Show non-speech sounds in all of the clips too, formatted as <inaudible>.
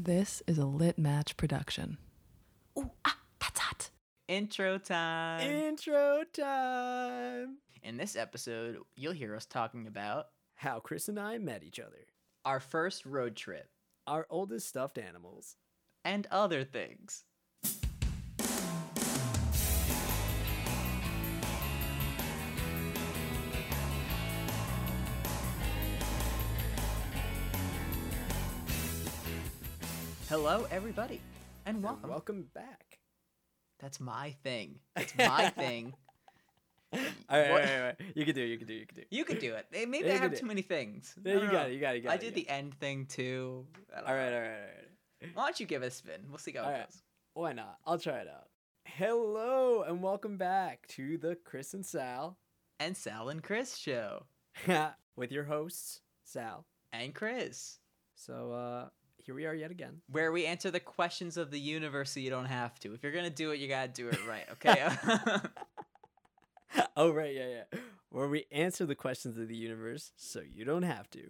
This is a Lit Match production. Ooh, ah, that's hot. Intro time. Intro time. In this episode, you'll hear us talking about How Chris and I met each other, our first road trip our oldest stuffed animals. and other things. Hello, everybody, and welcome. And welcome back. That's my thing. It's my <laughs> thing. All right, all right, all right. You can do it. You can do it. You can do it. You can do it. Maybe Yeah, I have too it. many things. Yeah, I you don't got you got it, you got I it, did the end thing too. All right, all right, all right. Why don't you give it a spin? We'll see how All it goes. Why not? I'll try it out. Hello and welcome back to the Chris and Sal And Sal and Chris show. <laughs> with your hosts, Sal. And Chris. So uh here we are yet again. Where we answer the questions of the universe so you don't have to. If you're gonna do it, you gotta do it right, okay? <laughs> oh right, yeah, yeah. Where we answer the questions of the universe so you don't have to.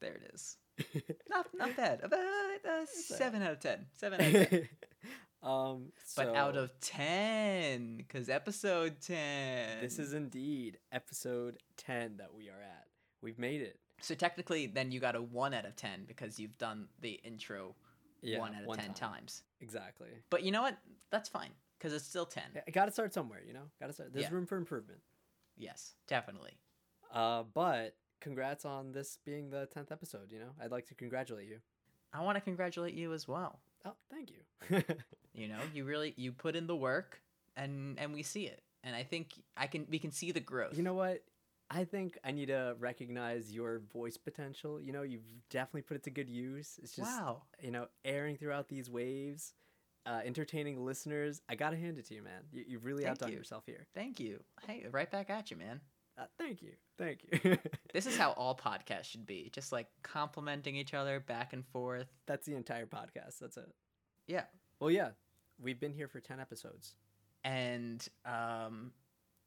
there it is. <laughs> Not not bad. About uh, seven out of ten. Seven out of ten. <laughs> um But out of ten, because episode ten. this is indeed episode 10 that we are at. We've made it. So technically, then you got a one out of ten because you've done the intro Yeah, one out of one ten time. times. Exactly. But you know what? That's fine because it's still ten. I got to start somewhere, you know. Got to start. There's Yeah. room for improvement. Yes, definitely. Uh, but congrats on this being the tenth episode. You know, I'd like to congratulate you. I want to congratulate you as well. Oh, thank you. <laughs> You know, you really you put in the work, and and we see it. And I think I can we can see the growth. you know what? I think I need to recognize your voice potential. You know, you've definitely put it to good use. It's just wow. you know, airing throughout these waves, uh, entertaining listeners. I gotta hand it to you, man. You, you've really outdone you. yourself here. Thank you. Hey, right back at you, man. Uh, thank you, thank you. <laughs> This is how all podcasts should be. Just like complimenting each other back and forth. That's the entire podcast. That's it. Yeah. Well, yeah, we've been here for ten episodes. And um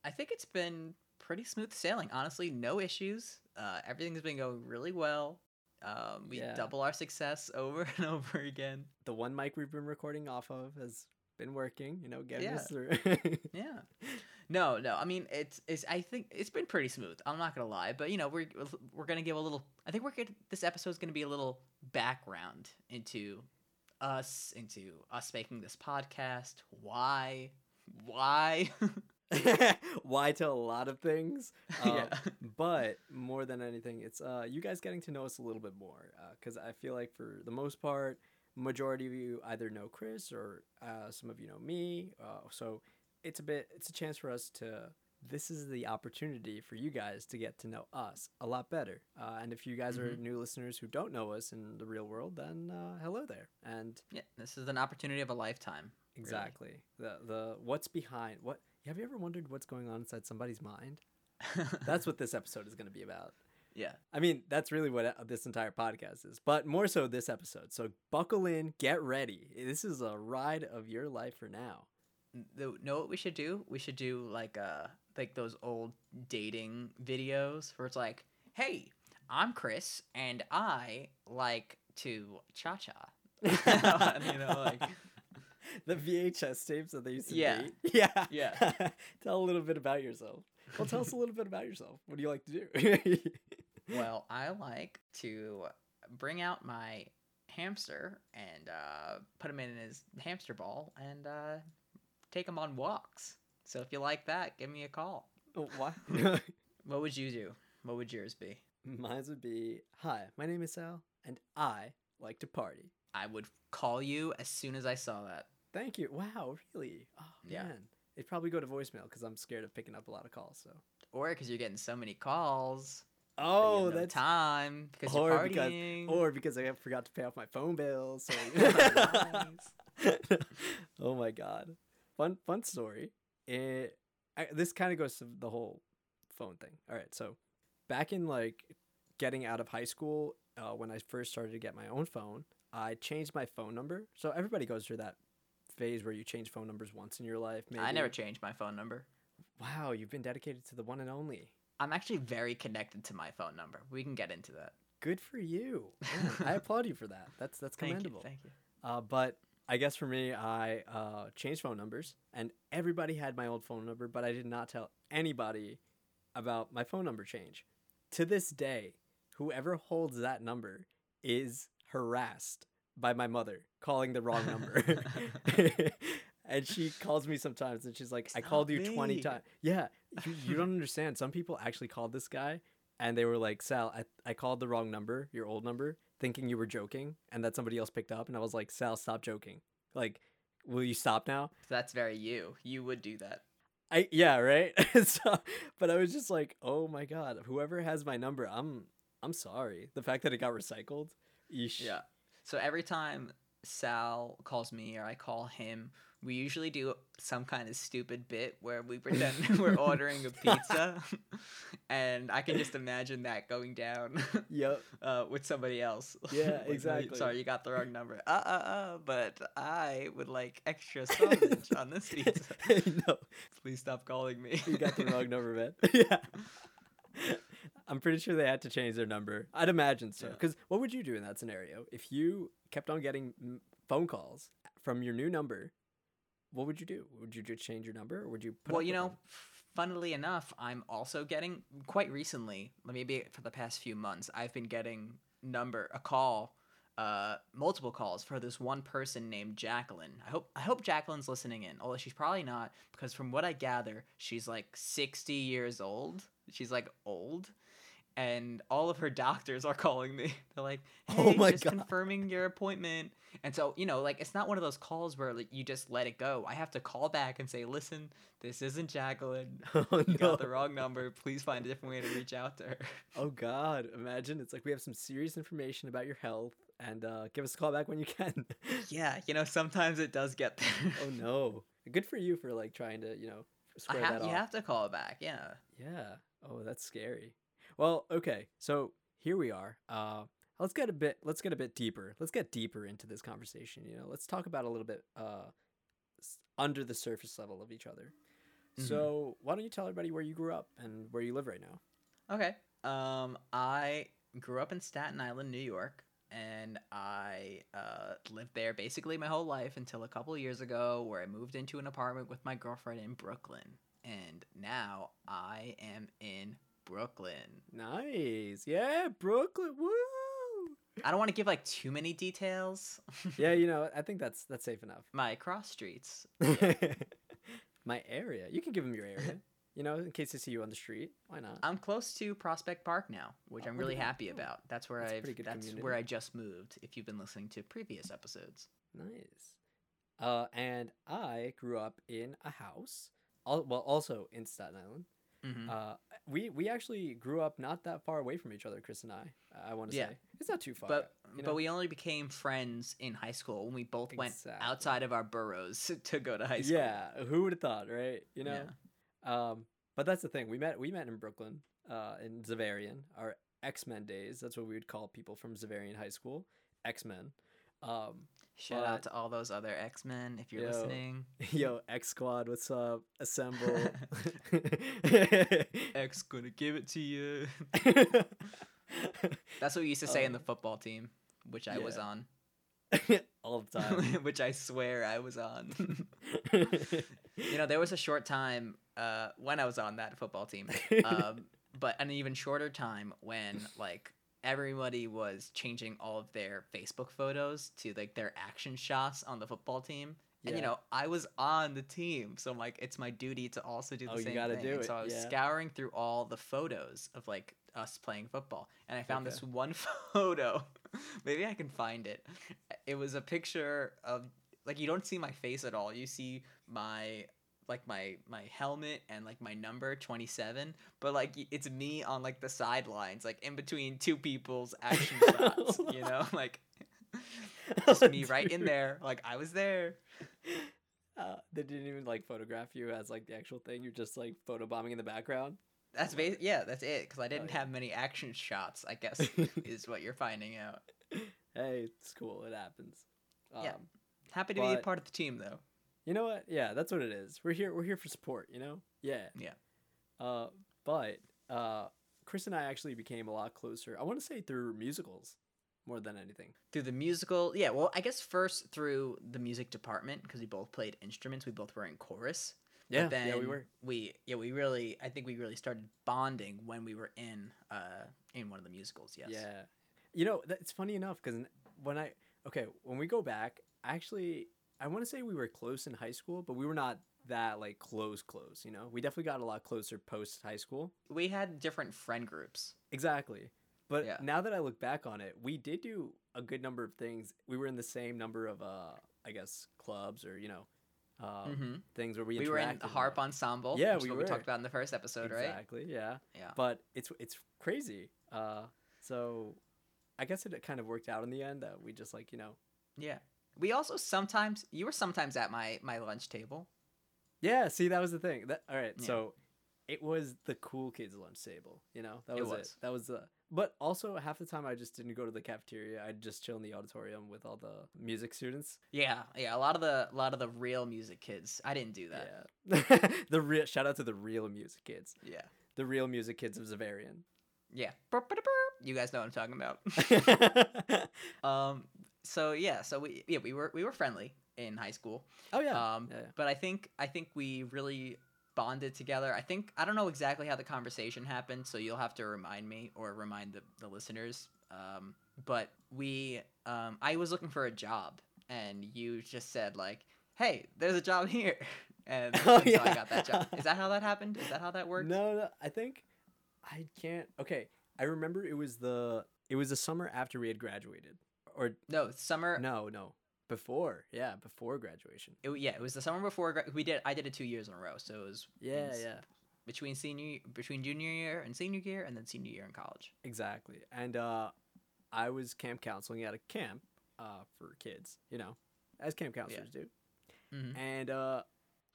I think it's been pretty smooth sailing. Honestly, no issues. Uh everything's been going really well. Um we Yeah. double our success <laughs> over and over again. The one mic we've been recording off of has been working. You know, getting us Yeah. through. <laughs> Yeah. No, no. I mean, it's it's. I think it's been pretty smooth. I'm not gonna lie, but you know, we're we're gonna give a little. I think we're gonna. This episode's gonna be a little background into us, into us making this podcast. Why? <laughs> Why? <laughs> Why to a lot of things. <laughs> Um, Yeah. But more than anything, it's uh, you guys getting to know us a little bit more. Because I feel like for the most part, majority of you either know Chris or uh, some of you know me. Uh, so it's a bit, it's a chance for us to. This is the opportunity for you guys to get to know us a lot better. Uh, and if you guys are new listeners who don't know us in the real world, then uh, hello there. And yeah, this is an opportunity of a lifetime. really. Exactly. The the what's behind what have you ever wondered what's going on inside somebody's mind? <laughs> That's what this episode is going to be about. yeah. I mean, that's really what uh, this entire podcast is, but more so this episode. So buckle in, get ready. This is a ride of your life for now. The, know what we should do? We should do like uh like those old dating videos where it's like, "Hey, I'm Chris and I like to cha cha." <laughs> <laughs> you know, like <laughs> The VHS tapes that they used to Yeah. be. <laughs> Yeah. Yeah. <laughs> tell a little bit about yourself. Well, tell us a little bit about yourself. What do you like to do? well, I like to bring out my hamster and uh, put him in his hamster ball and uh, take him on walks. So if you like that, give me a call. Oh, what? What would you do? What would yours be? Mine would be Hi, my name is Sal, and I like to party. I would call you as soon as I saw that. Thank you. Wow, really? Oh, Yeah. man. It'd probably go to voicemail because I'm scared of picking up a lot of calls. So. Or because you're getting so many calls. Oh, no that's time because or you're because partying. or because I forgot to pay off my phone bill. So. <laughs> <laughs> Oh my god, fun fun story. It I, this kind of goes to the whole phone thing. All right, so back in like getting out of high school, uh, when I first started to get my own phone, I changed my phone number. So everybody goes through that phase where you change phone numbers once in your life. Maybe. I never changed my phone number. Wow, you've been dedicated to the one and only. I'm actually very connected to my phone number. We can get into that. good for you. Yeah, I applaud you for that. That's that's Thank you. commendable. Thank you. Uh, but I guess for me, I uh, changed phone numbers, and everybody had my old phone number, but I did not tell anybody about my phone number change. To this day, whoever holds that number is harassed by my mother calling the wrong number. <laughs> <laughs> and she calls me sometimes and she's like, It's I called you 20 times. Yeah, you, you don't understand. Some people actually called this guy and they were like, Sal, I, I called the wrong number, your old number, thinking you were joking and that somebody else picked up. And I was like, Sal, stop joking. Like, will you stop now? That's very you. You would do that. I yeah, right. <laughs> so, but I was just like, oh my god, whoever has my number, I'm I'm sorry. The fact that it got recycled, yeesh. Yeah. So every time Sal calls me or I call him, we usually do some kind of stupid bit where we pretend <laughs> we're <laughs> ordering a pizza, <laughs> and I can just imagine that going down Yep. uh, with somebody else. Yeah, exactly. Sorry, you got the wrong number. Uh, uh, uh. But I would like extra sausage on this pizza. no, Please stop calling me. you got the wrong number, man. yeah. I'm pretty sure they had to change their number. I'd imagine so. Yeah. Because what would you do in that scenario if you kept on getting phone calls from your new number? What would you do? Would you just change your number, or would you? Put well, you know, them? funnily enough, I'm also getting quite recently, maybe for the past few months, I've been getting number a call, uh, multiple calls for this one person named Jacqueline. I hope I hope Jacqueline's listening in, although she's probably not, because from what I gather, she's like 60 years old. She's like old. And all of her doctors are calling me. <laughs> They're like, "Hey, Oh my just God. confirming your appointment." And so, you know, like it's not one of those calls where like you just let it go. I have to call back and say, "Listen, this isn't Jacqueline. <laughs> oh You no! got the wrong number. Please find a different way to reach out to her." Oh God! Imagine it's like we have some serious information about your health, and uh, give us a call back when you can. <laughs> Yeah, you know, sometimes it does get there. oh no! Good for you for like trying to you know I square have, that you off. have to call back. Yeah. Yeah. Oh, that's scary. Well, okay. So here we are. Uh, let's get a bit. Let's get a bit deeper. Let's get deeper into this conversation. You know, let's talk about a little bit uh, under the surface level of each other. Mhm. So why don't you tell everybody where you grew up and where you live right now? Okay. Um, I grew up in Staten Island, New York, and I uh, lived there basically my whole life until a couple years ago, where I moved into an apartment with my girlfriend in Brooklyn, and now I am in Brooklyn. Nice. Yeah, Brooklyn. Woo. I don't want to give like too many details. yeah, you know, <laughs> I think that's that's safe enough. my cross streets. <laughs> My area. You can give them your area. <laughs> You know, in case they see you on the street. Why not? I'm close to Prospect Park now, which Oh, I'm really happy about. That's where that's pretty good that's where I just moved. If you've been listening to previous episodes. Nice. Uh, and I grew up in a house. Al- well, also in Staten Island. Mm-hmm. Uh, we we actually grew up not that far away from each other, Chris and I. I want to Yeah. say it's not too far. but you but we only became friends in high school when we both went outside of our boroughs <laughs> to go to high school. yeah, who would have thought, right? You know. Um, but that's the thing. We met we met in Brooklyn, uh, in Xaverian, our X Men days. That's what we would call people from Xaverian High School, X Men. Um, Shout out to all those other X Men if you're Yo. listening. <laughs> yo, X Squad, what's up? Assemble. <laughs> X <laughs> gonna give it to you. That's what we used to say in the Um, football team, which I was on. All the time. which I swear I was on. you know, there was a short time uh, when I was on that football team, um, but an even shorter time when like everybody was changing all of their Facebook photos to like their action shots on the football team. And you know, I was on the team, so I'm like, it's my duty to also do the Oh, you same gotta thing. do it, So I was yeah. scouring through all the photos of like us playing football, and I found Okay. this one <laughs> photo. Maybe I can find it. It was a picture of like you don't see my face at all. You see my like my my helmet and like my number 27 but like it's me on like the sidelines like in between two people's action <laughs> shots you know <laughs> like <laughs> just me right in there like i was there Uh, they didn't even like photograph you as like the actual thing. You're just like photobombing in the background. that's ba- yeah that's it because i didn't yeah. have many action shots i guess is what you're finding out hey, it's cool. It happens. Um, Yeah. happy to be a part of the team though You know what? Yeah, that's what it is. We're here. We're here for support. You know. Yeah. Yeah. Uh, but uh, Chris and I actually became a lot closer. I want to say through musicals more than anything. through the musical yeah well i guess first through the music department because we both played instruments we both were in chorus Yeah, then yeah, we were. we yeah we really i think we really started bonding when we were in uh in one of the musicals yes Yeah. You know, that, it's funny enough because when I okay, when we go back, actually, I want to say we were close in high school, but we were not that like close, close. You know, we definitely got a lot closer post high school. we had different friend groups Exactly. But Yeah. now that I look back on it, we did do a good number of things. We were in the same number of, uh, I guess, clubs or you know, um, hmm things where we we were in the harp ensemble Yeah, we we talked about in the first episode right Exactly. Yeah. yeah But it's it's crazy. Uh, so I guess it kind of worked out in the end that we just like you know yeah we also sometimes you were sometimes at my my lunch table Yeah, see, that was the thing. That all right. Yeah. So it was the cool kids lunch table. You know, that It was it. That was the. But also half the time I just didn't go to the cafeteria. I'd just chill in the auditorium with all the music students. yeah yeah a lot of the a lot of the real music kids i didn't do that Yeah. <laughs> the real shout out to the real music kids. yeah The real music kids of Xaverian. yeah you guys know what i'm talking about <laughs> <laughs> Um. So yeah. So we yeah we were we were friendly in high school. oh yeah. Um. yeah, yeah. But I think I think we really bonded together. I think I don't know exactly how the conversation happened, so you'll have to remind me or remind the, the listeners. Um. But we um I was looking for a job, and you just said like, "Hey, there's a job here," <laughs> and, <laughs> Oh, and so I got that job. Is that how that happened? Is that how that worked? No, no, I think I can't. Okay, I remember it was the it was the summer after we had graduated, or No. Summer. no, no, before. Yeah, before graduation. It, yeah, it was the summer before gra- we did. I did it two years in a row, so it was it Yeah, was yeah. between senior between junior year and senior year, and then senior year in college. Exactly. And uh, I was camp counseling at a camp uh, for kids, you know, as camp counselors do. Mhm. And uh,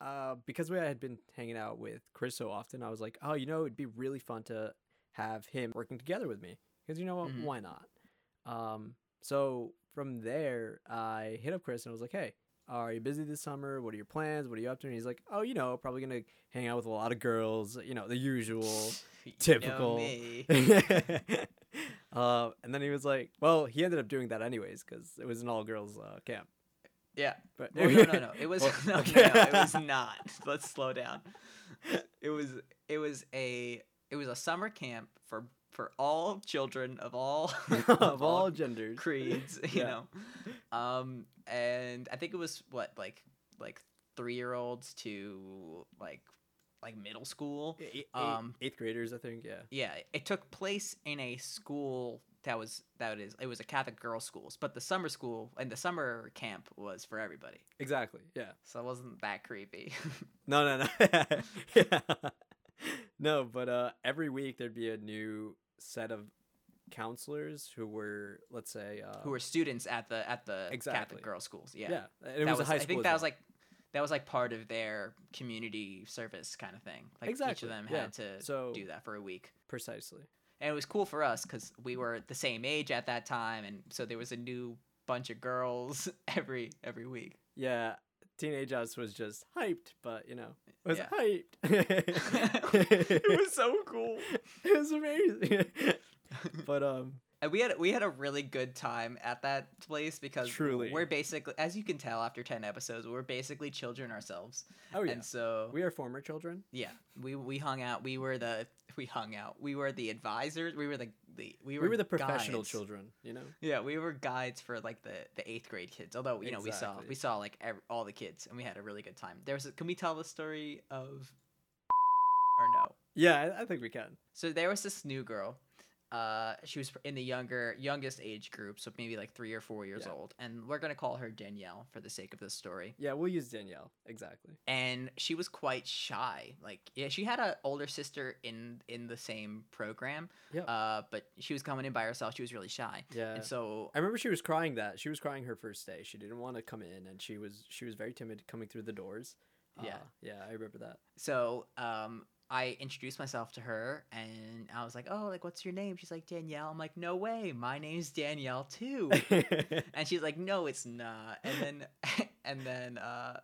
uh, because we had been hanging out with Chris so often, I was like, oh, you know, it'd be really fun to have him working together with me. Because you know what? Mhm. Why not? Um, so from there, I hit up Chris and I was like, hey, are you busy this summer? What are your plans? What are you up to? And he's like, oh, you know, probably going to hang out with a lot of girls, you know, the usual. <laughs> Typical. me. <laughs> uh, and then he was like, "Well, he ended up doing that anyways because it was an all-girls uh, camp." Yeah. But Well, no, no, no. It was <laughs> no, no, It was not. Let's slow down. It was it was a it was a summer camp for for all children of all <laughs> <laughs> of all genders. creeds, <laughs> you Yeah. know. Um, and I think it was what like like three year olds to like like middle school. E- e- Um, eighth graders, I think. Yeah. Yeah, it took place in a school that was that is it was a Catholic girls' schools, but the summer school and the summer camp was for everybody, Exactly. Yeah. so it wasn't that creepy. No, no, no. yeah. No, but uh, every week there'd be a new set of counselors who were, let's say, uh, Who were students at the at the Exactly. Catholic girls' schools? Yeah, yeah. And it that was, was, a high school. I think that was like that was like part of their community service kind of thing. Like each of them yeah. had to So- do that for a week. precisely. and it was cool for us because we were the same age at that time, and so there was a new bunch of girls <laughs> every every week. Yeah, teenage us was just hyped, but you know, it was Yeah. hyped. <laughs> <laughs> it was so cool. <laughs> it was amazing. but um, And we had we had a really good time at that place because Truly. we're basically, as you can tell after ten episodes, we're basically children ourselves. oh yeah, And so we are former children. yeah, we we hung out. We were the we hung out. We were the advisors. We were the the we were, We were the professional guides. children. You know. Yeah, we were guides for like the the eighth grade kids. Although you know we saw we saw like ev- all the kids and we had a really good time. There was a, can we tell the story of or no? Yeah, I, I think we can. So there was this new girl. Uh, she was in the younger, youngest age group, so maybe like three or four years Yeah. old, and we're gonna call her Danielle for the sake of this story. Yeah, we'll use Danielle exactly. And she was quite shy. Like, yeah, she had an older sister in in the same program. Yeah. Uh, but she was coming in by herself. She was really shy. Yeah. And so I remember she was crying that she was crying her first day. She didn't want to come in, and she was she was very timid coming through the doors. Yeah. Uh, yeah, I remember that. so um I introduced myself to her and I was like, "Oh, like what's your name?" She's like, "Danielle." I'm like, "No way. My name's Danielle too." <laughs> and she's like, "No, it's not." And then <laughs> and then uh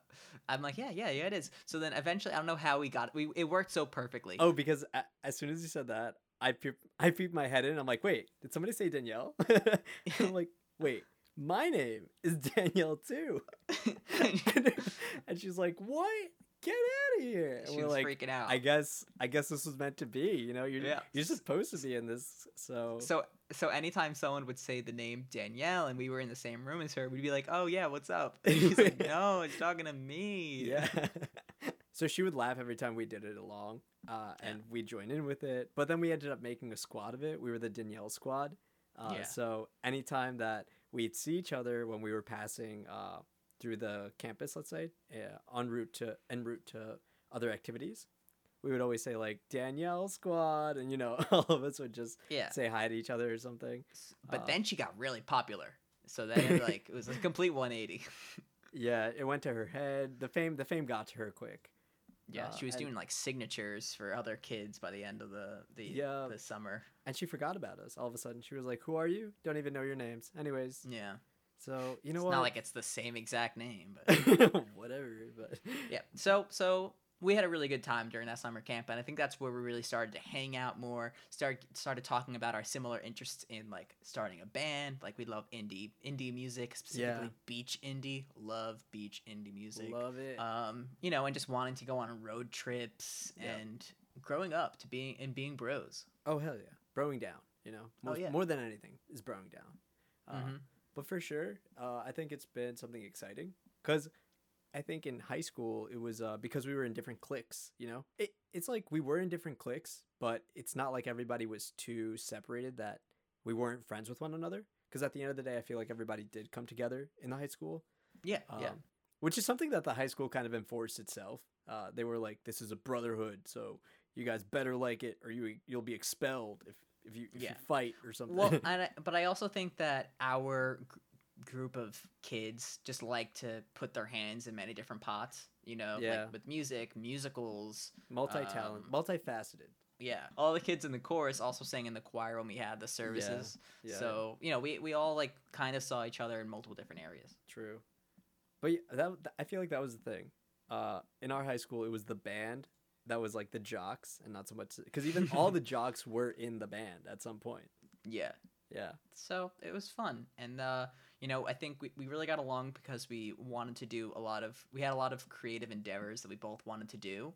I'm like, "Yeah, yeah, yeah, it is." So then eventually I don't know how we got we it worked so perfectly. oh, because a- as soon as you said that, I peep, I peep my head in. I'm like, wait, did somebody say Danielle? <laughs> I'm like, wait, my name is Danielle too. and she's like, what? Get out of here! She we're was like, freaking out. I guess, I guess this was meant to be. You know, you're Yeah. you're supposed to be in this. So, So so anytime someone would say the name Danielle and we were in the same room as her, we'd be like, "Oh yeah, what's up?" <laughs> And she's like, "No, it's talking to me." yeah. <laughs> so she would laugh every time we did it along, uh, Yeah. and we'd join in with it. But then we ended up making a squad of it. We were the Danielle squad. Uh, Yeah. So anytime that we'd see each other when we were passing uh, through the campus, let's say, uh, en route to en route to other activities, we would always say like Danielle squad, and you know <laughs> all of us would just Yeah. say hi to each other or something. But Uh, then she got really popular. So then <laughs> like it was a complete 180. <laughs> Yeah, it went to her head. The fame, the fame got to her quick. Yeah, Uh, she was and- doing like signatures for other kids by the end of the the, Yeah. the summer. and she forgot about us all of a sudden she was like who are you don't even know your names anyways Yeah. So you know it's what not like it's the same exact name, but <laughs> whatever but yeah. So so we had a really good time during that summer camp, and I think that's where we really started to hang out more. Start started talking about our similar interests in like starting a band. Like we love indie indie music, specifically beach indie. Love beach indie music. love it Um, you know, and just wanting to go on road trips Yep. and growing up to being and being bros. oh hell yeah broing down you know most, yeah. more than anything is broing down uh, Mhm. But for sure uh, i think it's been something exciting because i think in high school it was uh, because we were in different cliques you know it, it's like we were in different cliques but it's not like everybody was too separated that we weren't friends with one another because at the end of the day i feel like everybody did come together in the high school Yeah, yeah. um, which is something that the high school kind of enforced itself. Uh, they were like, "This is a brotherhood, so you guys better like it, or you you'll be expelled if if you if Yeah. you fight or something." Well, <laughs> and I, but I also think that our gr- group of kids just like to put their hands in many different pots. You know, Yeah. like with music, musicals. multi talent, um, multifaceted. Yeah, all the kids in the chorus also sang in the choir when we had the services. Yeah, So you know, we we all like kind of saw each other in multiple different areas. true. But yeah, that I feel like that was the thing. Uh, in our high school, it was the band that was like the jocks, and not so much because even all the <laughs> jocks were in the band at some point. Yeah. Yeah, so it was fun and uh, you know i think we, we really got along because we wanted to do a lot of we had a lot of creative endeavors that we both wanted to do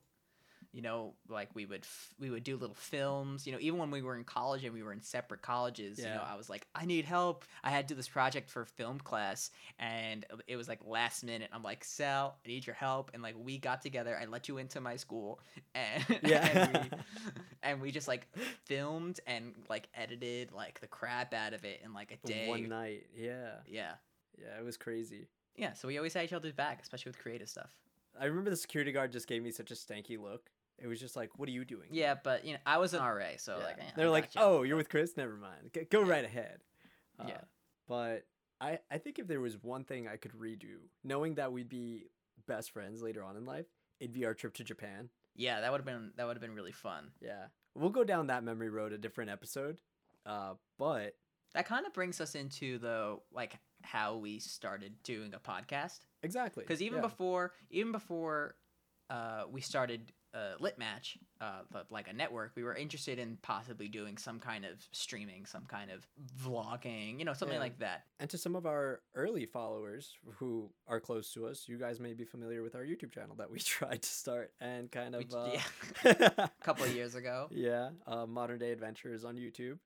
you know like we would f- we would do little films you know even when we were in college and we were in separate colleges yeah. you know i was like i need help i had to do this project for film class and it was like last minute i'm like sal i need your help and like we got together i let you into my school and, <laughs> Yeah. and, we, <laughs> and we just like filmed and like edited like the crap out of it in like a day one night. Yeah, yeah yeah, it was crazy. yeah so we always had each other's back especially with creative stuff I remember the security guard just gave me such a stanky look. It was just like, "What are you doing?" yeah but you know i was an ra so Yeah. like they're like. "Oh, you're with Chris. Never mind. G- go right ahead." Uh, Yeah. But I I think if there was one thing I could redo, knowing that we'd be best friends later on in life, it'd be our trip to Japan. yeah that would have been that would have been really fun Yeah, we'll go down that memory road a different episode. Uh, but that kind of brings us into the like how we started doing a podcast exactly because even yeah. before even before uh, we started uh, lit match uh, but like a network we were interested in possibly doing some kind of streaming some kind of vlogging you know something like that and to some of our early followers who are close to us, you guys may be familiar with our YouTube channel that we <laughs> tried to start and kind of j- uh, yeah a <laughs> couple of years ago yeah, uh, modern day adventures on YouTube.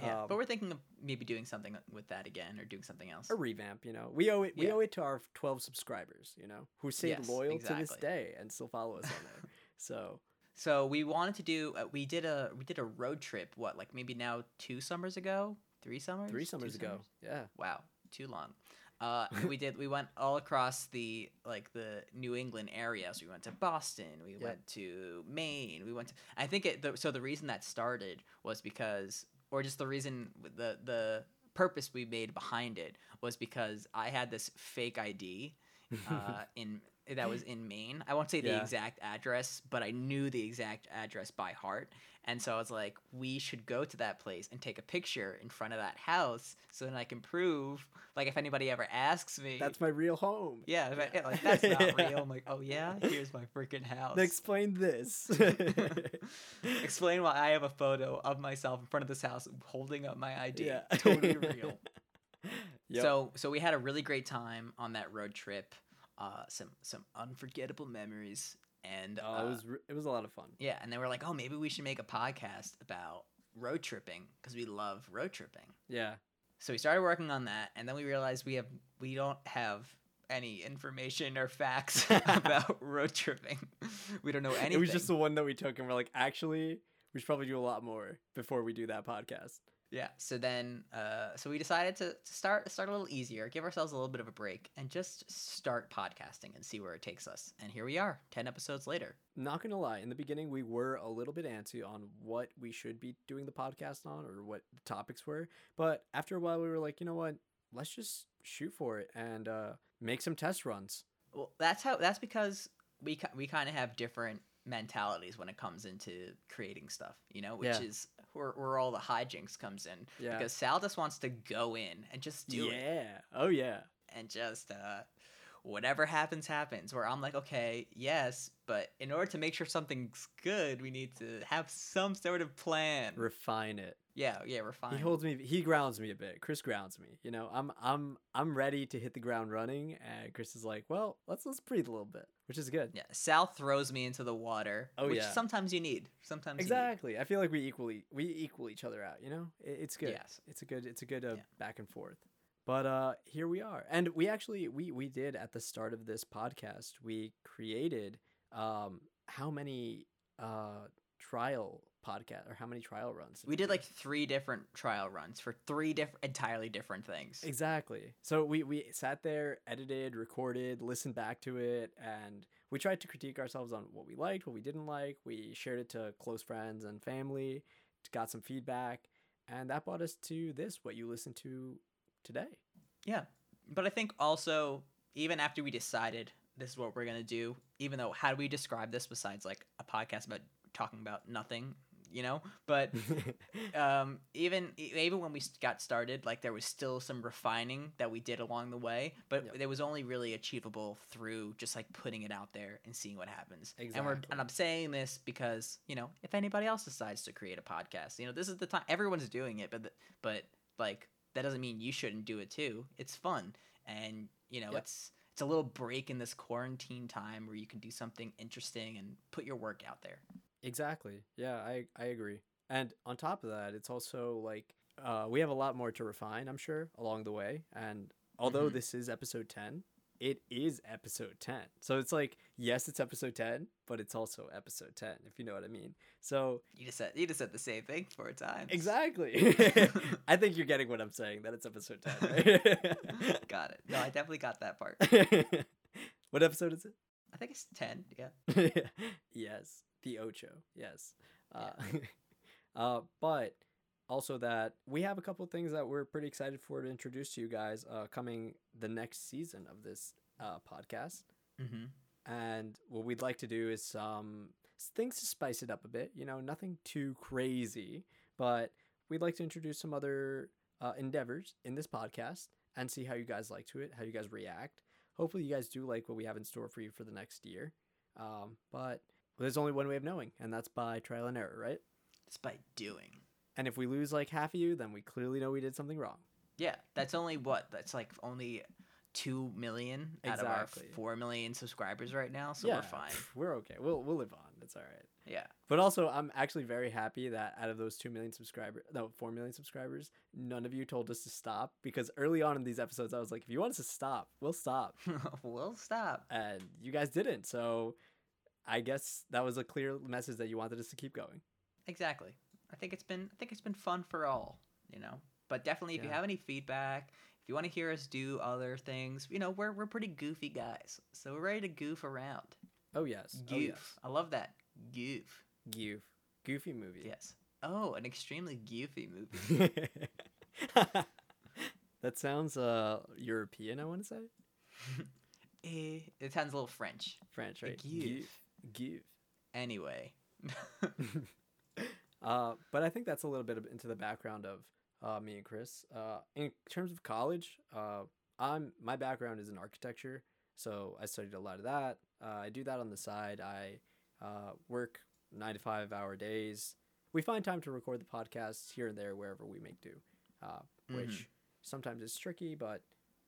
yeah Um, but we're thinking of maybe doing something with that again or doing something else a revamp, you know. We owe it we Yeah. owe it to our 12 subscribers, you know, who stayed Yes, loyal to this day and still follow us on there. <laughs> so, So we wanted to do. Uh, we did a we did a road trip. What like maybe now two summers ago, three summers, 3 Two summers ago. Yeah. Wow, too long. Uh, we did. We went all across the like the New England area. So we went to Boston. We Yep. went to Maine. We went. To, I think it. The, so the reason that started was because, or just the reason the the purpose we made behind it was because I had this fake ID <laughs> uh, in that was in Maine. I won't say the Yeah. exact address, but I knew the exact address by heart. And so I was like, we should go to that place and take a picture in front of that house so then I can prove, like, if anybody ever asks me. That's my real home. yeah, I- like, <laughs> that's not Yeah. real. I'm like, oh, yeah? Here's my freaking house. Explain this. <laughs> Explain why I have a photo of myself in front of this house holding up my ID. yeah. Totally real. <laughs> Yep. So so we had a really great time on that road trip. Uh, some some unforgettable memories, and Oh, uh, it was re- it was a lot of fun. yeah, and they were like, oh, maybe we should make a podcast about road tripping because we love road tripping. Yeah. So we started working on that, and then we realized we have we don't have any information or facts <laughs> about <laughs> road tripping. We don't know anything. It was just the one that we took, and we're like, actually, we should probably do a lot more before we do that podcast. Yeah. So then, uh, so we decided to, to start start a little easier, give ourselves a little bit of a break, and just start podcasting and see where it takes us. And here we are, ten episodes later. Not gonna lie, in the beginning, we were a little bit antsy on what we should be doing the podcast on or what the topics were. But after a while, we were like, you know what? Let's just shoot for it and uh, make some test runs. Well, that's how. That's because we we kind of have different mentalities when it comes into creating stuff. You know, which Yeah. is where, where all the hijinks comes in. Yeah. Because Sal just wants to go in and just do it. yeah. Oh yeah. and just uh whatever happens happens where i'm like okay yes but in order to make sure something's good we need to have some sort of plan Refine it. Yeah yeah we're fine He holds me. He grounds me a bit. Chris grounds me. You know, I'm I'm I'm ready to hit the ground running, and Chris is like, well, let's let's breathe a little bit, which is good. yeah sal throws me into the water Oh, which yeah. sometimes you need sometimes you need. Exactly. I feel like we equally we equal each other out. You know, it, it's good. Yes. It's a good it's a good uh, Yeah. back and forth. But uh, here we are, and we actually we we did at the start of this podcast we created um how many uh trial podcast or how many trial runs we did like three different trial runs for three different entirely different things Exactly. So we we sat there, edited, recorded, listened back to it, and we tried to critique ourselves on what we liked, what we didn't like. We shared it to close friends and family, got some feedback, and that brought us to this, what you listen to today. Yeah. But I think also, even after we decided this is what we're going to do, even though, how do we describe this besides like a podcast about talking about nothing, you know? But <laughs> um, even even when we got started, like there was still some refining that we did along the way, but Yep. it was only really achievable through just like putting it out there and seeing what happens. Exactly. And we're and I'm saying this because you know if anybody else decides to create a podcast, you know this is the time everyone's doing it, but th- but like that doesn't mean you shouldn't do it too. It's fun, and you know Yep. it's it's a little break in this quarantine time where you can do something interesting and put your work out there. Exactly. Yeah, I I agree. And on top of that, it's also like uh, we have a lot more to refine, I'm sure, along the way. And although Mhm. this is episode 10, it is episode 10. So it's like, yes, it's episode 10, but it's also episode 10, if you know what I mean. So You just said you just said the same thing four times. exactly. <laughs> <laughs> I think you're getting what I'm saying, that it's episode 10. <laughs> Right? got it. No, I definitely got that part. what episode is it? I think it's ten. Yeah. yes, the Ocho. Yes. Uh, <laughs> uh, but also that we have a couple things that we're pretty excited for to introduce to you guys uh, coming the next season of this uh, podcast. Mm-hmm. And what we'd like to do is some things to spice it up a bit. You know, nothing too crazy, but we'd like to introduce some other uh, endeavors in this podcast and see how you guys like to it, how you guys react. Hopefully, you guys do like what we have in store for you for the next year. Um, but there's only one way of knowing, and that's by trial and error, right? Just by doing. And if we lose like half of you, then we clearly know we did something wrong. Yeah, that's only what. That's like only two million out of our four million subscribers right now. So yeah, we're fine. We're okay. We'll we'll live on. It's all right. Yeah. But also, I'm actually very happy that out of those 2 million subscribers, no, 4 million subscribers, none of you told us to stop. Because early on in these episodes, I was like, if you want us to stop, we'll stop. <laughs> we'll stop. And you guys didn't. So I guess that was a clear message that you wanted us to keep going. Exactly. I think it's been. I think it's been fun for all. You know. But definitely, if you have any feedback, if you want to hear us do other things, you know, we're we're pretty goofy guys, so we're ready to goof around. Oh, yes. Goof. Oh, yes. I love that. Goof. Goof. Goofy movie. Yes. Oh, an extremely goofy movie. <laughs> that sounds uh European, I want to say. <laughs> eh, it sounds a little French. French, right? Give. Give. Anyway. <laughs> Uh, but I think that's a little bit of, into the background of uh, me and Chris. Uh, in terms of college, uh, I'm my background is in architecture, so I studied a lot of that. Uh, I do that on the side. I uh, work nine to five hour days. We find time to record the podcasts here and there wherever we make do, uh, which sometimes is tricky, but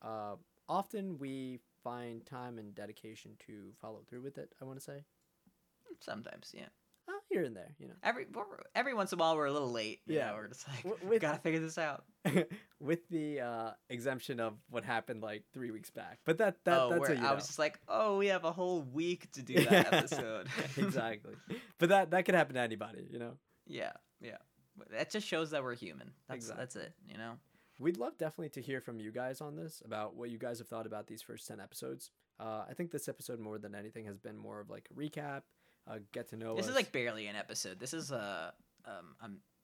uh, often we find time and dedication to follow through with it. I want to say Sometimes, yeah. uh, here and there, you know. Every we're, every once in a while we're a little late. Yeah. know, we're just like W- we with- gotta figure this out. <laughs> with the uh, exemption of what happened like three weeks back. But that that oh, that's what you I know. was just like, oh, we have a whole week to do <laughs> that episode. <laughs> exactly. But that that could happen to anybody, you know. yeah, yeah. That just shows that we're human. That's that's it. You know. We'd love definitely to hear from you guys on this about what you guys have thought about these first ten episodes. Uh, I think this episode more than anything has been more of like a recap, uh, get to know This us. is like barely an episode. This is a um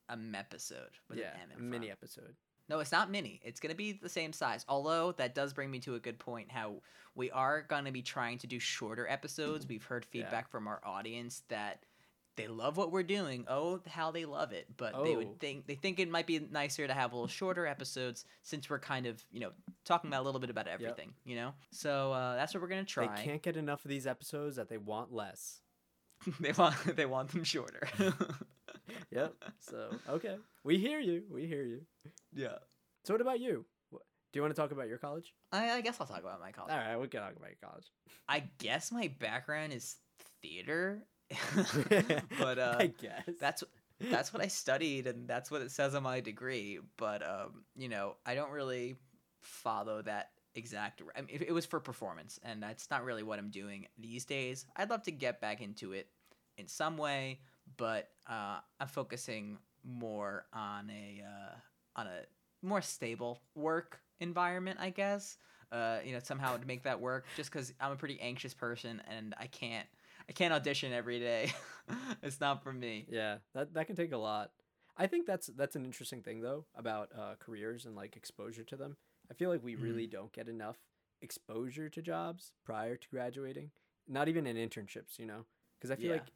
a, a episode with yeah, an M a in mini episode. No, it's not mini. It's going to be the same size. Although that does bring me to a good point how we are going to be trying to do shorter episodes. We've heard Yeah. feedback from our audience that they love what we're doing. Oh, how they love it. But they Oh. would think they think it might be nicer to have a little shorter episodes since we're kind of, you know, talking about a little bit about everything, you know? So, uh, that's what we're going to try. They can't get enough of these episodes that they want less. <laughs> they want they want them shorter. <laughs> Yep. So okay, we hear you. We hear you. yeah. So what about you? Do you want to talk about your college? I, I guess I'll talk about my college. All right, we can talk about your college. I guess my background is theater, <laughs> but uh, I guess that's that's what I studied, and that's what it says on my degree. But um, you know, I don't really follow that exact. I mean, it, it was for performance, and that's not really what I'm doing these days. I'd love to get back into it in some way, but uh, I'm focusing more on a uh, on a more stable work environment, I guess. Uh, you know, somehow to make that work, just because I'm a pretty anxious person, and I can't I can't audition every day. <laughs> it's not for me. yeah, that that can take a lot. I think that's that's an interesting thing though about uh, careers and like exposure to them. I feel like we Mhm. really don't get enough exposure to jobs prior to graduating. Not even in internships, you know, because I feel Yeah. like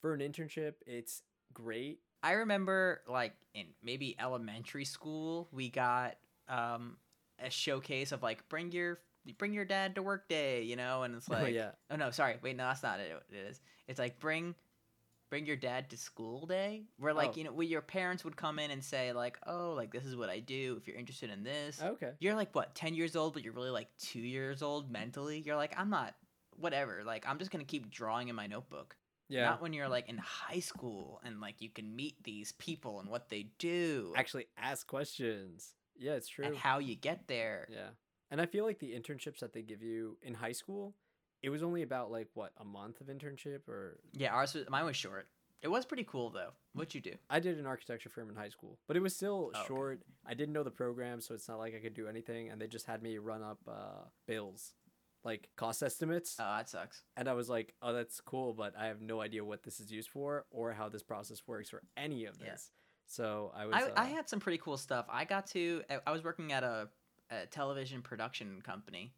for an internship, it's great. I remember like in maybe elementary school, we got um a showcase of like bring your bring your dad to work day, you know, and it's <laughs> like oh yeah, oh no, sorry, wait, no, that's not it. It is. It's like bring bring your dad to school day, where like Oh. you know, where your parents would come in and say like, oh, like this is what I do. If you're interested in this, okay. you're like what ten years old, but you're really like two years old mentally. You're like, I'm not whatever. Like I'm just gonna keep drawing in my notebook. Yeah, Not when you're like in high school and like you can meet these people and what they do actually ask questions. Yeah, it's true. and how you get there. Yeah. And I feel like the internships that they give you in high school, it was only about like what, a month of internship or Yeah, ours was, mine was short. It was pretty cool though. What'd you do? I did an architecture firm in high school, but it was still Oh, okay. short. I didn't know the program, so it's not like I could do anything and they just had me run up uh bills, like cost estimates. Oh, that sucks. and I was like, "Oh, that's cool, but I have no idea what this is used for or how this process works or any of Yeah. this." So I was I, uh, I had some pretty cool stuff. I got to. I- I was working at a, a television production company,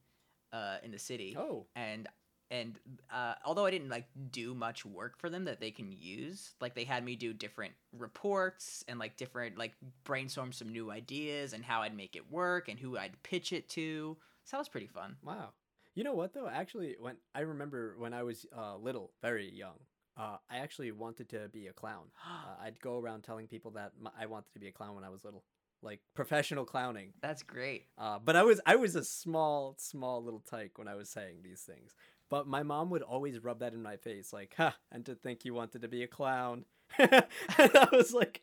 uh, in the city, Oh, and and uh, although I didn't like do much work for them that they can use, like they had me do different reports and like different like brainstorm some new ideas and how I'd make it work and who I'd pitch it to. So that was pretty fun. Wow. You know what though? Actually, when I remember when I was uh, little, very young, uh, I actually wanted to be a clown. <gasps> Uh, I'd go around telling people that I wanted to be a clown when I was little, like professional clowning. That's great. Uh, but I was I was a small small little tyke when I was saying these things. But my mom would always rub that in my face, like, "Ha!" And to think you wanted to be a clown. <laughs> and I was like,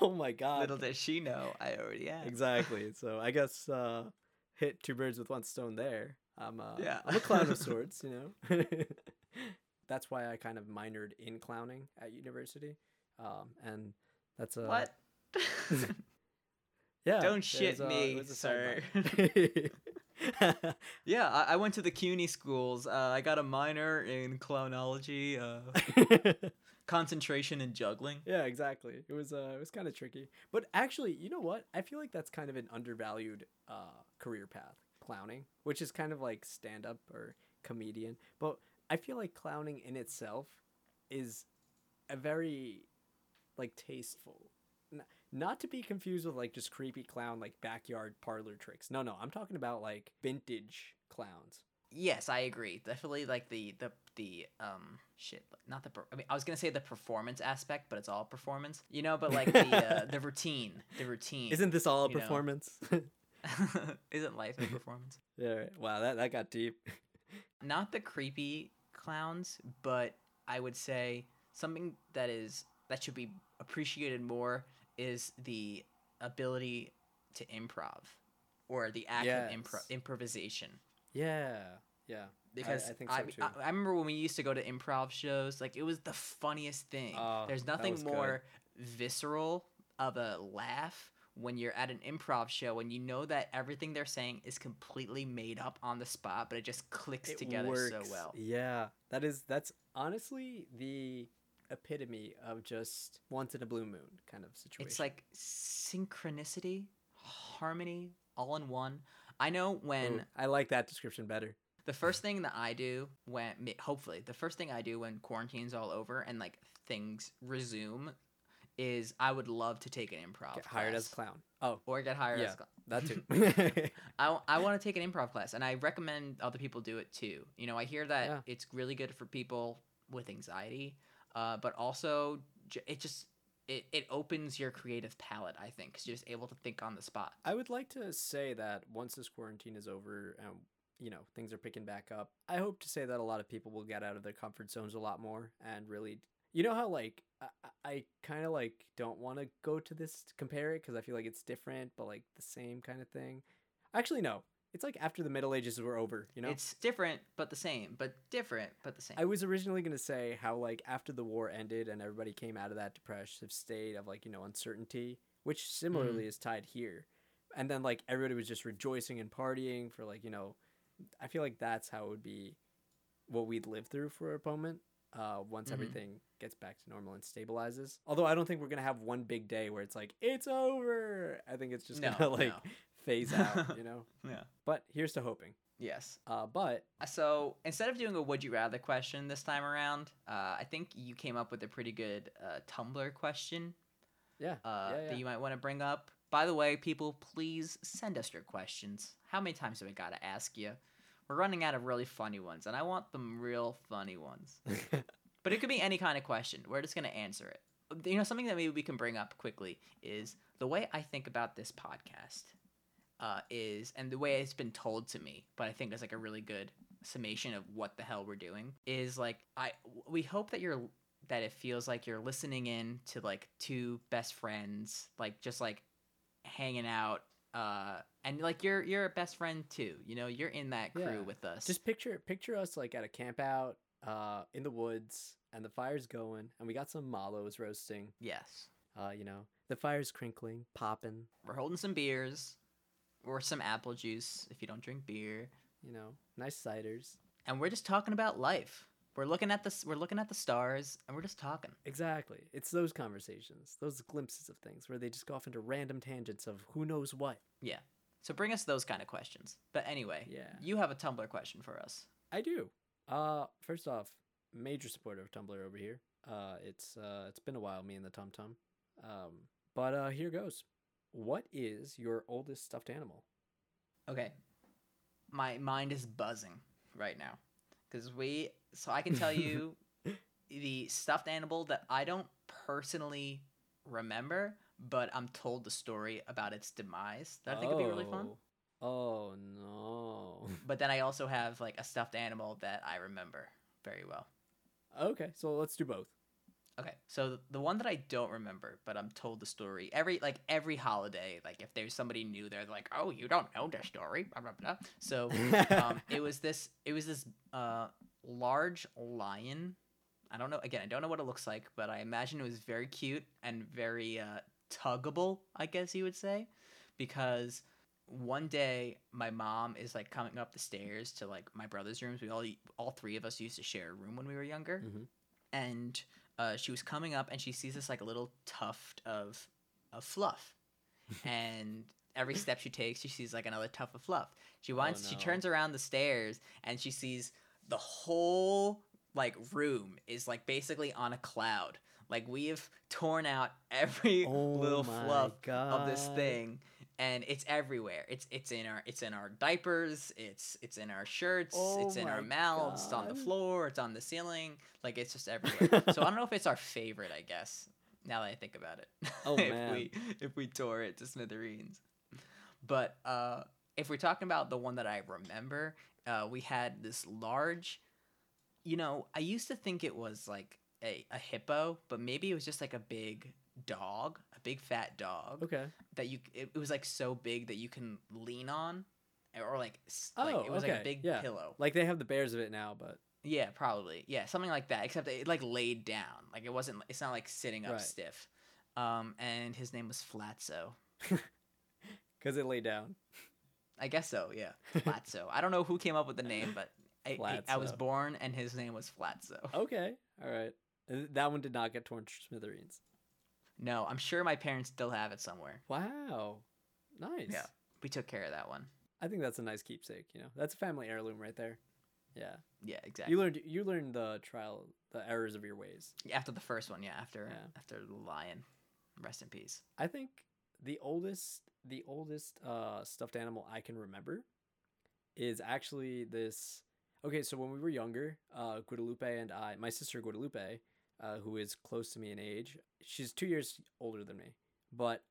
"Oh my god!" Little does she know, I already am. exactly. <laughs> So I guess uh, hit two birds with one stone there. I'm uh, Yeah. I'm a clown of <laughs> sorts, you know. that's why I kind of minored in clowning at university, um, and that's a What? Yeah, Don't shit uh, me, sir. <laughs> <laughs> yeah, I, I went to the CUNY schools. Uh, I got a minor in clownology, uh, <laughs> concentration in juggling. yeah, exactly. It was uh, it was kind of tricky, but actually, you know what? I feel like that's kind of an undervalued uh career path. clowning, which is kind of like stand up or comedian. But I feel like clowning in itself is a very like tasteful. Not to be confused with like just creepy clown like backyard parlor tricks. No, no, I'm talking about like vintage clowns. Yes, I agree. Definitely like the the the um shit, not the per- I mean I was going to say the performance aspect, but it's all performance. You know, but like the uh, <laughs> the routine, the routine. Isn't this all a performance? <laughs> <laughs> Isn't life a performance? yeah. right. Wow, that that got deep. Not the creepy clowns, but I would say something that is that should be appreciated more is the ability to improv or the act of impro- improvisation. Yeah. Yeah. because I think I, too. I, I remember when we used to go to improv shows, like it was the funniest thing. Oh, There's nothing was good. more visceral of a laugh when you're at an improv show and you know that everything they're saying is completely made up on the spot, but it just clicks It together so well. Yeah, that is that's honestly the epitome of just once in a blue moon kind of situation. It's like synchronicity, harmony, all in one. I know when Ooh, I like that description better. The first thing that I do when hopefully the first thing I do when quarantine's all over and like things resume is I would love to take an improv Get hired as a clown. Oh, or get hired as Yeah. a clown. that too. <laughs> <laughs> I, I want to take an improv class and I recommend other people do it too. You know, I hear that Yeah. it's really good for people with anxiety, uh, but also it just it, it opens your creative palette. I think because you're just able to think on the spot. I would like to say that once this quarantine is over and you know things are picking back up, I hope to say that a lot of people will get out of their comfort zones a lot more and really. You know how like I, I kind of like don't want to go to this to compare it because I feel like it's different, but like the same kind of thing. Actually, no. It's like after the Middle Ages were over. You know, It's different but the same, but different but the same. I was originally gonna say how like after the war ended and everybody came out of that depressive state of like you know uncertainty, which similarly is tied here, and then like everybody was just rejoicing and partying for like you know, I feel like that's how it would be, what we'd live through for a moment. Uh, once Mhm. everything gets back to normal and stabilizes. Although I don't think we're gonna have one big day where it's like it's over. I think it's just No, gonna <laughs> like no. Phase <laughs> out, you know. <laughs> yeah. But here's to hoping. Yes. Uh, but So instead of doing a would you rather question this time around, uh, I think you came up with a pretty good uh, Tumblr question yeah, uh, yeah, yeah. that you might want to bring up. By the way, people, please send us your questions. How many times have we got to ask you? We're running out of really funny ones, and I want them real funny ones. <laughs> But it could be any kind of question. We're just going to answer it. You know, something that maybe we can bring up quickly is the way I think about this podcast uh, is, and the way it's been told to me, but I think it's like a really good summation of what the hell we're doing is like I we hope that you're that it feels like you're listening in to like two best friends, like just like hanging out, uh, and like you're you're a best friend too. You know, you're in that crew Yeah. with us. Just picture picture us like at a camp out uh, in the woods, and the fire's going, and we got some mallows roasting. yes. Uh, you know, the fire's crinkling, popping. We're holding some beers or some apple juice if you don't drink beer, You know, nice ciders. and we're just talking about life. We're looking at the we're looking at the stars, and we're just talking. Exactly. It's those conversations, those glimpses of things where they just go off into random tangents of who knows what. Yeah. So bring us those kind of questions. But anyway, Yeah. you have a Tumblr question for us. I do. Uh, first off, major supporter of Tumblr over here. Uh, it's uh, it's been a while, me and the Tum Tum. Um, but uh, here goes. What is your oldest stuffed animal? Okay. My mind is buzzing right now because we. So I can tell you <laughs> the stuffed animal that I don't personally remember, but I'm told the story about its demise. That I think would be really fun. Oh. Oh no. But then I also have like a stuffed animal that I remember very well. okay, so let's do both. Okay, so the one that I don't remember, but I'm told the story every like every holiday. Like if there's somebody new there, they're like, "Oh, you don't know the story." Blah blah blah. So <laughs> um, it was this it was this uh, large lion. I don't know. Again, I don't know what it looks like, but I imagine it was very cute and very uh, tuggable. I guess you would say, because one day my mom is like coming up the stairs to like my brother's rooms. We all all three of us used to share a room when we were younger, Mhm. and uh, she was coming up and she sees this like little tuft of of fluff, <laughs> and every step she takes, she sees like another tuft of fluff. She winds, she no. turns around the stairs and she sees the whole like room is like basically on a cloud. Like we have torn out every Oh little fluff of this thing and it's everywhere. It's it's in our it's in our diapers, it's it's in our shirts, Oh it's in our mouths, it's on the floor, it's on the ceiling. Like it's just everywhere. <laughs> so I don't know if it's our favorite, I guess. Now that I think about it. Oh, <laughs> if man. we if we tore it to smithereens. But uh if we're talking about the one that I remember, uh we had this large you know, I used to think it was like a, a hippo, but maybe it was just like a big dog, big fat dog Okay. that you it, it was like so big that you can lean on or like s- like Oh, it was like a big yeah. pillow. Like they have the bears of it now, but Yeah, probably. Yeah, something like that. Except it like laid down. Like it wasn't. It's not like sitting up Right. stiff. Um, and his name was Flatso. <laughs> because it lay down. I guess so. Yeah, Flatso. I don't know who came up with the name, but I, I, I was born and his name was Flatso. Okay. All right. That one did not get torn to smithereens. No, I'm sure my parents still have it somewhere. Wow. Nice. Yeah. We took care of that one. I think that's a nice keepsake. You know, that's a family heirloom right there. Yeah. Yeah, exactly. You learned you learned the trial, the errors of your ways. after the first one, yeah. After Yeah. after the lion, rest in peace. I think the oldest the oldest uh stuffed animal I can remember is actually this okay, so when we were younger, uh Guadalupe and I my sister Guadalupe, uh, who is close to me in age, she's two years older than me. But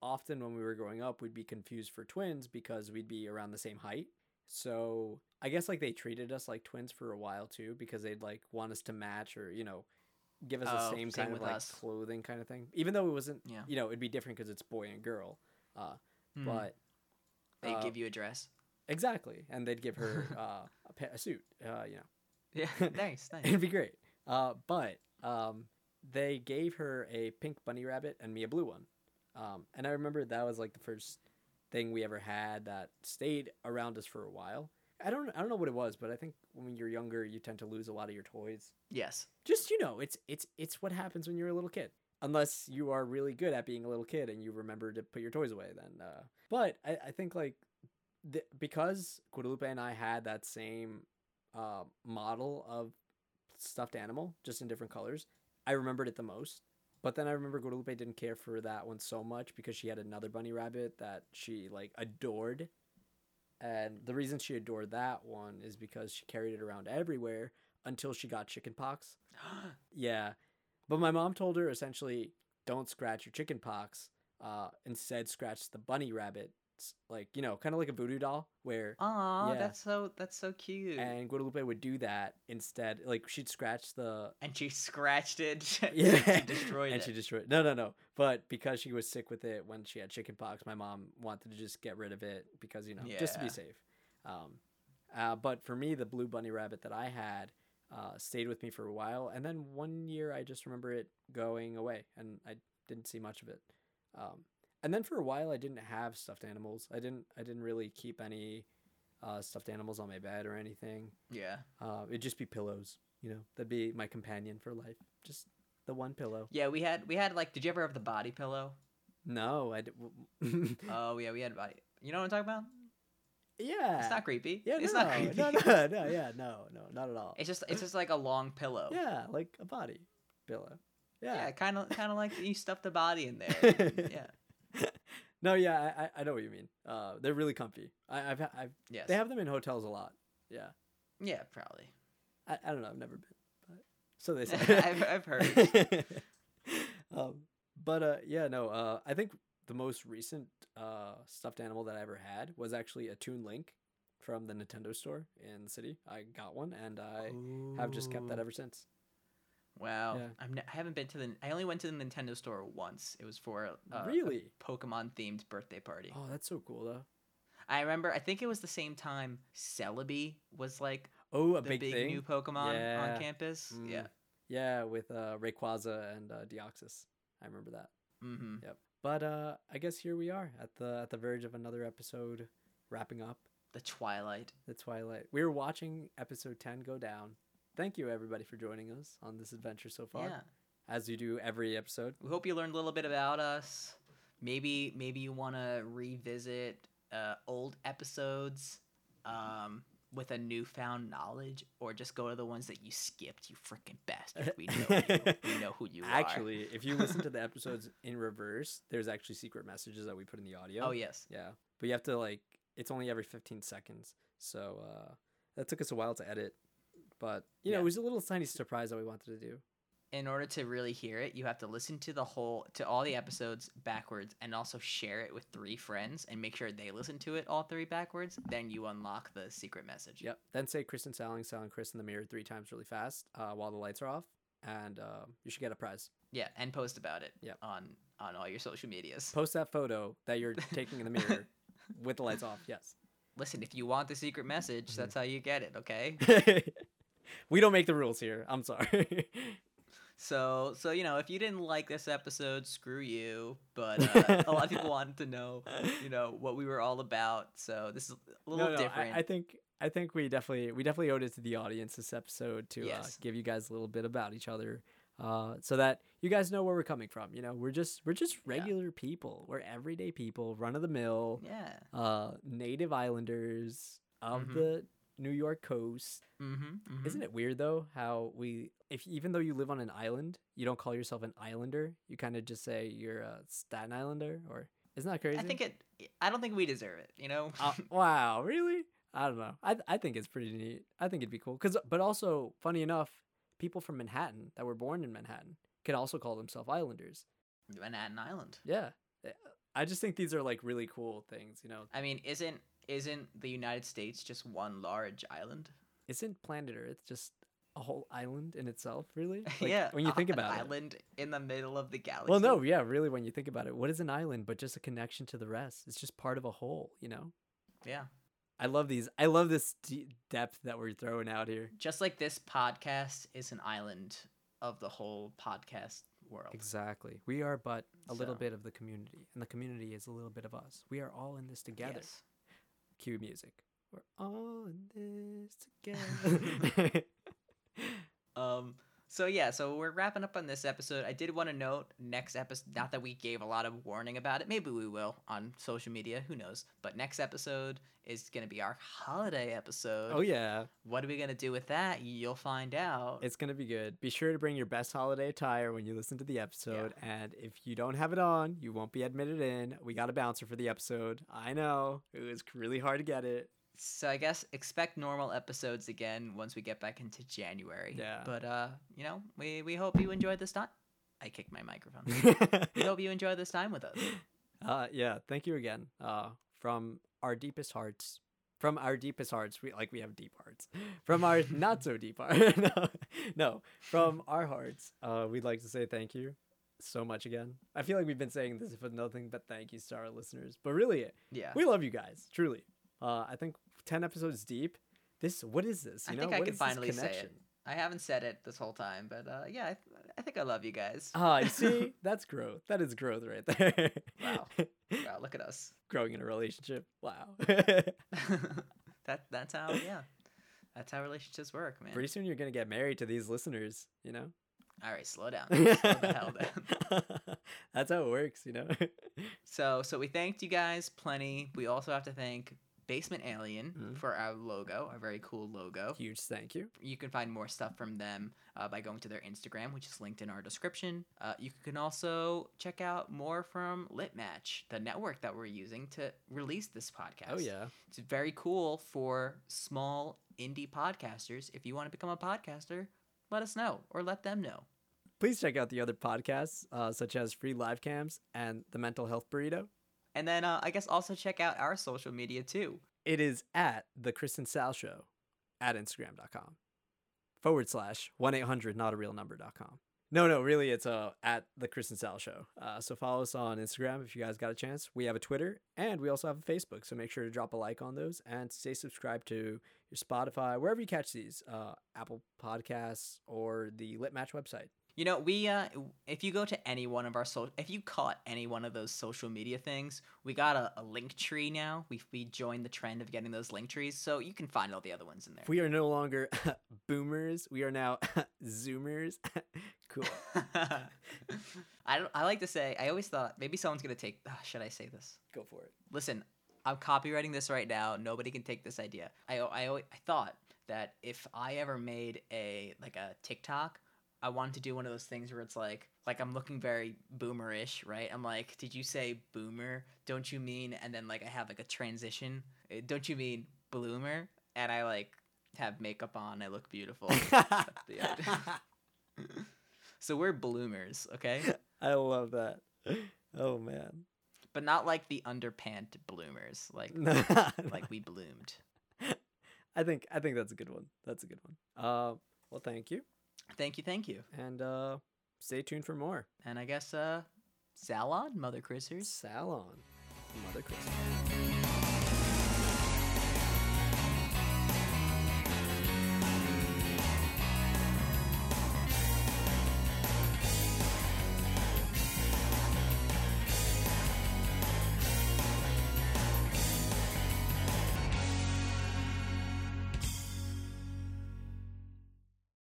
often when we were growing up we'd be confused for twins because we'd be around the same height. So I guess like they treated us like twins for a while too, because they'd like want us to match or, you know, give us the Oh, same same kind of like us. clothing kind of thing. Even though it wasn't Yeah. you know, it'd be different because it's boy and girl. Uh, Hmm. but they uh, give you a dress. exactly, and they'd give her <laughs> uh, a, pa- a suit. Uh, you know, Yeah, <laughs> nice, nice. it'd be great. Uh, but um, they gave her a pink bunny rabbit and me a blue one. Um, and I remember that was like the first thing we ever had that stayed around us for a while. I don't I don't know what it was, but I think when you're younger, you tend to lose a lot of your toys. Yes. Just you know, it's it's it's what happens when you're a little kid. Unless you are really good at being a little kid and you remember to put your toys away, then. Uh, but I, I think like the, because Guadalupe and I had that same uh, model of stuffed animal, just in different colors, I remembered it the most. But then I remember Guadalupe didn't care for that one so much because she had another bunny rabbit that she like adored. And the reason she adored that one is because she carried it around everywhere until she got chicken pox. <gasps> Yeah. But my mom told her essentially don't scratch your chicken pox. Uh, instead, scratch the bunny rabbit. Like, you know, kind of like a voodoo doll where. Aw, Yeah. that's so that's so cute. And, Guadalupe would do that instead. Like, she'd scratch the. And she scratched it. <laughs> Yeah. she destroyed <laughs> and it. she destroyed. No, no, no. But because she was sick with it when she had chicken pox, my mom wanted to just get rid of it because, you know, just to be safe. Um, uh, but for me, the blue bunny rabbit that I had uh, stayed with me for a while. And then one year, I just remember it going away and I didn't see much of it. Um, and then for a while, I didn't have stuffed animals. I didn't. I didn't really keep any uh, stuffed animals on my bed or anything. yeah. Uh, it'd just be pillows. You know, that'd be my companion for life. Just the one pillow. Yeah, we had we had like did you ever have the body pillow? No, I. d- <laughs> Oh yeah, we had body. You know what I'm talking about? yeah. It's not creepy. Yeah, it's no, not creepy. no, no, no, yeah, no, no, not at all. It's just it's just like a long pillow. yeah, like a body pillow. Yeah, Yeah. kind of kind of like you stuffed the body in there. <laughs> yeah. <laughs> no, yeah, I, I- know what you mean. Uh, they're really comfy. I, I've, I've, Yes. they have them in hotels a lot. Yeah, Yeah, probably. I, I don't know. I've never been, but so they <laughs> say. I've I've heard. <laughs> um, but uh, yeah, no. Uh, I think the most recent uh stuffed animal that I ever had was actually a Toon Link from the Nintendo store in the city. I got one, and I have just kept that ever since. Wow. Yeah. I'm n- I haven't been to the. I only went to the Nintendo store once. It was for uh, really? a Pokemon themed birthday party. Oh, that's so cool, though. I remember. I think it was the same time Celebi was like Oh, a the big, big, thing. new Pokemon Yeah. on campus. Mm. Yeah. Yeah, with uh, Rayquaza and uh, Deoxys. I remember that. Mm-hmm. Yep. But uh, I guess here we are at the at the verge of another episode, wrapping up The Twilight. the Twilight. We were watching episode ten go down. Thank you everybody for joining us on this adventure so far, Yeah. as you do every episode. We hope you learned a little bit about us. maybe maybe you want to revisit uh, old episodes um, with a newfound knowledge, or just go to the ones that you skipped. You freaking bastard! We know you. <laughs> we know who you are. Actually, if you listen to the <laughs> episodes in reverse, there's actually secret messages that we put in the audio. Oh yes. Yeah, but you have to like it's only every 15 seconds, so uh, that took us a while to edit. But you know, it was a little tiny surprise that we wanted to do. in order to really hear it, you have to listen to the whole to all the episodes backwards and also share it with three friends and make sure they listen to it all three backwards. Then you unlock the secret message. Yep. Then say Chris and Sal and, Salling Chris in the mirror three times really fast uh, while the lights are off, and uh, you should get a prize. Yeah, and post about it Yep. on on all your social medias. Post that photo that you're <laughs> taking in the mirror with the lights off. Yes. Listen, if you want the secret message, that's how you get it, okay? <laughs> we don't make the rules here. I'm sorry. <laughs> So, so you know, if you didn't like this episode, screw you. But uh, a lot of people <laughs> wanted to know, you know, what we were all about. So this is a little no, no, I- different. I, think I think we definitely we definitely owed it to the audience this episode to uh, give you guys a little bit about each other, uh, so that you guys know where we're coming from. You know, we're just we're just Yeah. regular people. We're everyday people, run of the mill, yeah. uh, native islanders of Mhm. the New York coast. Mm-hmm, Isn't it weird though how we if even though you live on an island, you don't call yourself an islander. You kind of just say you're a Staten Islander, or isn't that crazy? I think it. I don't think we deserve it. You know. Uh, <laughs> wow, really? I don't know. I I think it's pretty neat. I think it'd be cool. Cause, but also, funny enough, people from Manhattan that were born in Manhattan can also call themselves Islanders. Manhattan Island. Yeah, I just think these are like really cool things. You know, I mean, isn't isn't the United States just one large island? isn't planet Earth just a whole island in itself? Really? <laughs> Like, yeah. When you think about it. island in the middle of the galaxy. Well, no, yeah, really. When you think about it, what is an island but just a connection to the rest? It's just part of a whole. You know. Yeah. I love these. I love this d- depth that we're throwing out here. Just like this podcast is an island of the whole podcast world. Exactly. We are but a little bit of the community, and the community is a little bit of us. We are all in this together. Yes. Cue music. We're all in this <laughs> together. <laughs> Um. So yeah, so we're wrapping up on this episode. I did want to note next episode. Not that we gave a lot of warning about it. Maybe we will on social media. Who knows? But next episode is gonna be our holiday episode. oh yeah, What are we gonna do with that? You'll find out. it's gonna be good. Be sure to bring your best holiday attire when you listen to the episode, and if you don't have it on, you won't be admitted in. We got a bouncer for the episode. I know it was really hard to get it. So I guess expect normal episodes again once we get back into January. Yeah. But uh, you know, we we hope you enjoyed this time. I kicked my microphone. <laughs> we hope you enjoyed this time with us. Uh, yeah, thank you again. Uh, from our deepest hearts, from our deepest hearts, we like we have deep hearts. <laughs> From our not so deep heart, <laughs> no, no, from our hearts, uh, we'd like to say thank you so much again. I feel like we've been saying this for nothing but thank you to our listeners, but really, Yeah. we love you guys, truly. Uh, I think ten episodes deep. This, what is this? I You think know, I what can finally say it. I haven't said it this whole time, but uh, yeah, I, th- I think I love you guys. Ah, you <laughs> see, that's growth. That is growth right there. Wow. <laughs> wow, look at us. Growing in a relationship. Wow. <laughs> that that's how yeah, that's how relationships work, man. Pretty soon you're gonna get married to these listeners, you know. All right, slow down. slow the hell down. That's how it works, you know. So so we thanked you guys plenty. We also have to thank Basement Alien Mhm. for our logo, our very cool logo. Huge thank you. You can find more stuff from them uh, by going to their Instagram, which is linked in our description. Uh, you can also check out more from Lit Match, the network that we're using to release this podcast. Oh yeah. It's very cool for small indie podcasters. If you want to become a podcaster, let us know or let them know. Please check out the other podcasts, uh, such as Free Live Cams and The Mental Health Burrito. And then uh, I guess also check out our social media too. It is at the Chris and Sal Show at Instagram.com forward slash 1 800 not a real number.com. No, no, really, it's uh, at the Chris and Sal Show. Uh, so follow us on Instagram if you guys got a chance. We have a Twitter and we also have a Facebook. So make sure to drop a like on those and stay subscribed to your Spotify, wherever you catch these, uh, Apple Podcasts or the Lit Match website. You know, we uh if you go to any one of our so if you caught any one of those social media things, we got a, a link tree now. We we joined the trend of getting those link trees, so you can find all the other ones in there. We are no longer <laughs> boomers. We are now <laughs> zoomers. <laughs> cool. I don't, I like to say I always thought maybe someone's gonna take. ah, should I say this? Go for it. Listen, I'm copywriting this right now. Nobody can take this idea. I I I thought that if I ever made a like a TikTok, I wanted to do one of those things where it's like like I'm looking very boomerish, right? I'm like, did you say boomer? Don't you mean? And then like I have like a transition. Uh, Don't you mean bloomer? And I like have makeup on. I look beautiful. <laughs> That's the idea. <laughs> so we're bloomers, okay? <laughs> I love that. Oh man. But not like the underpant bloomers. Like like we bloomed. I think I think that's a good one. That's a good one. Uh, well, thank you, Thank you, thank you. and uh, stay tuned for more. And I guess uh Salon, Mother Chrisers. Salon, Mother Christmas.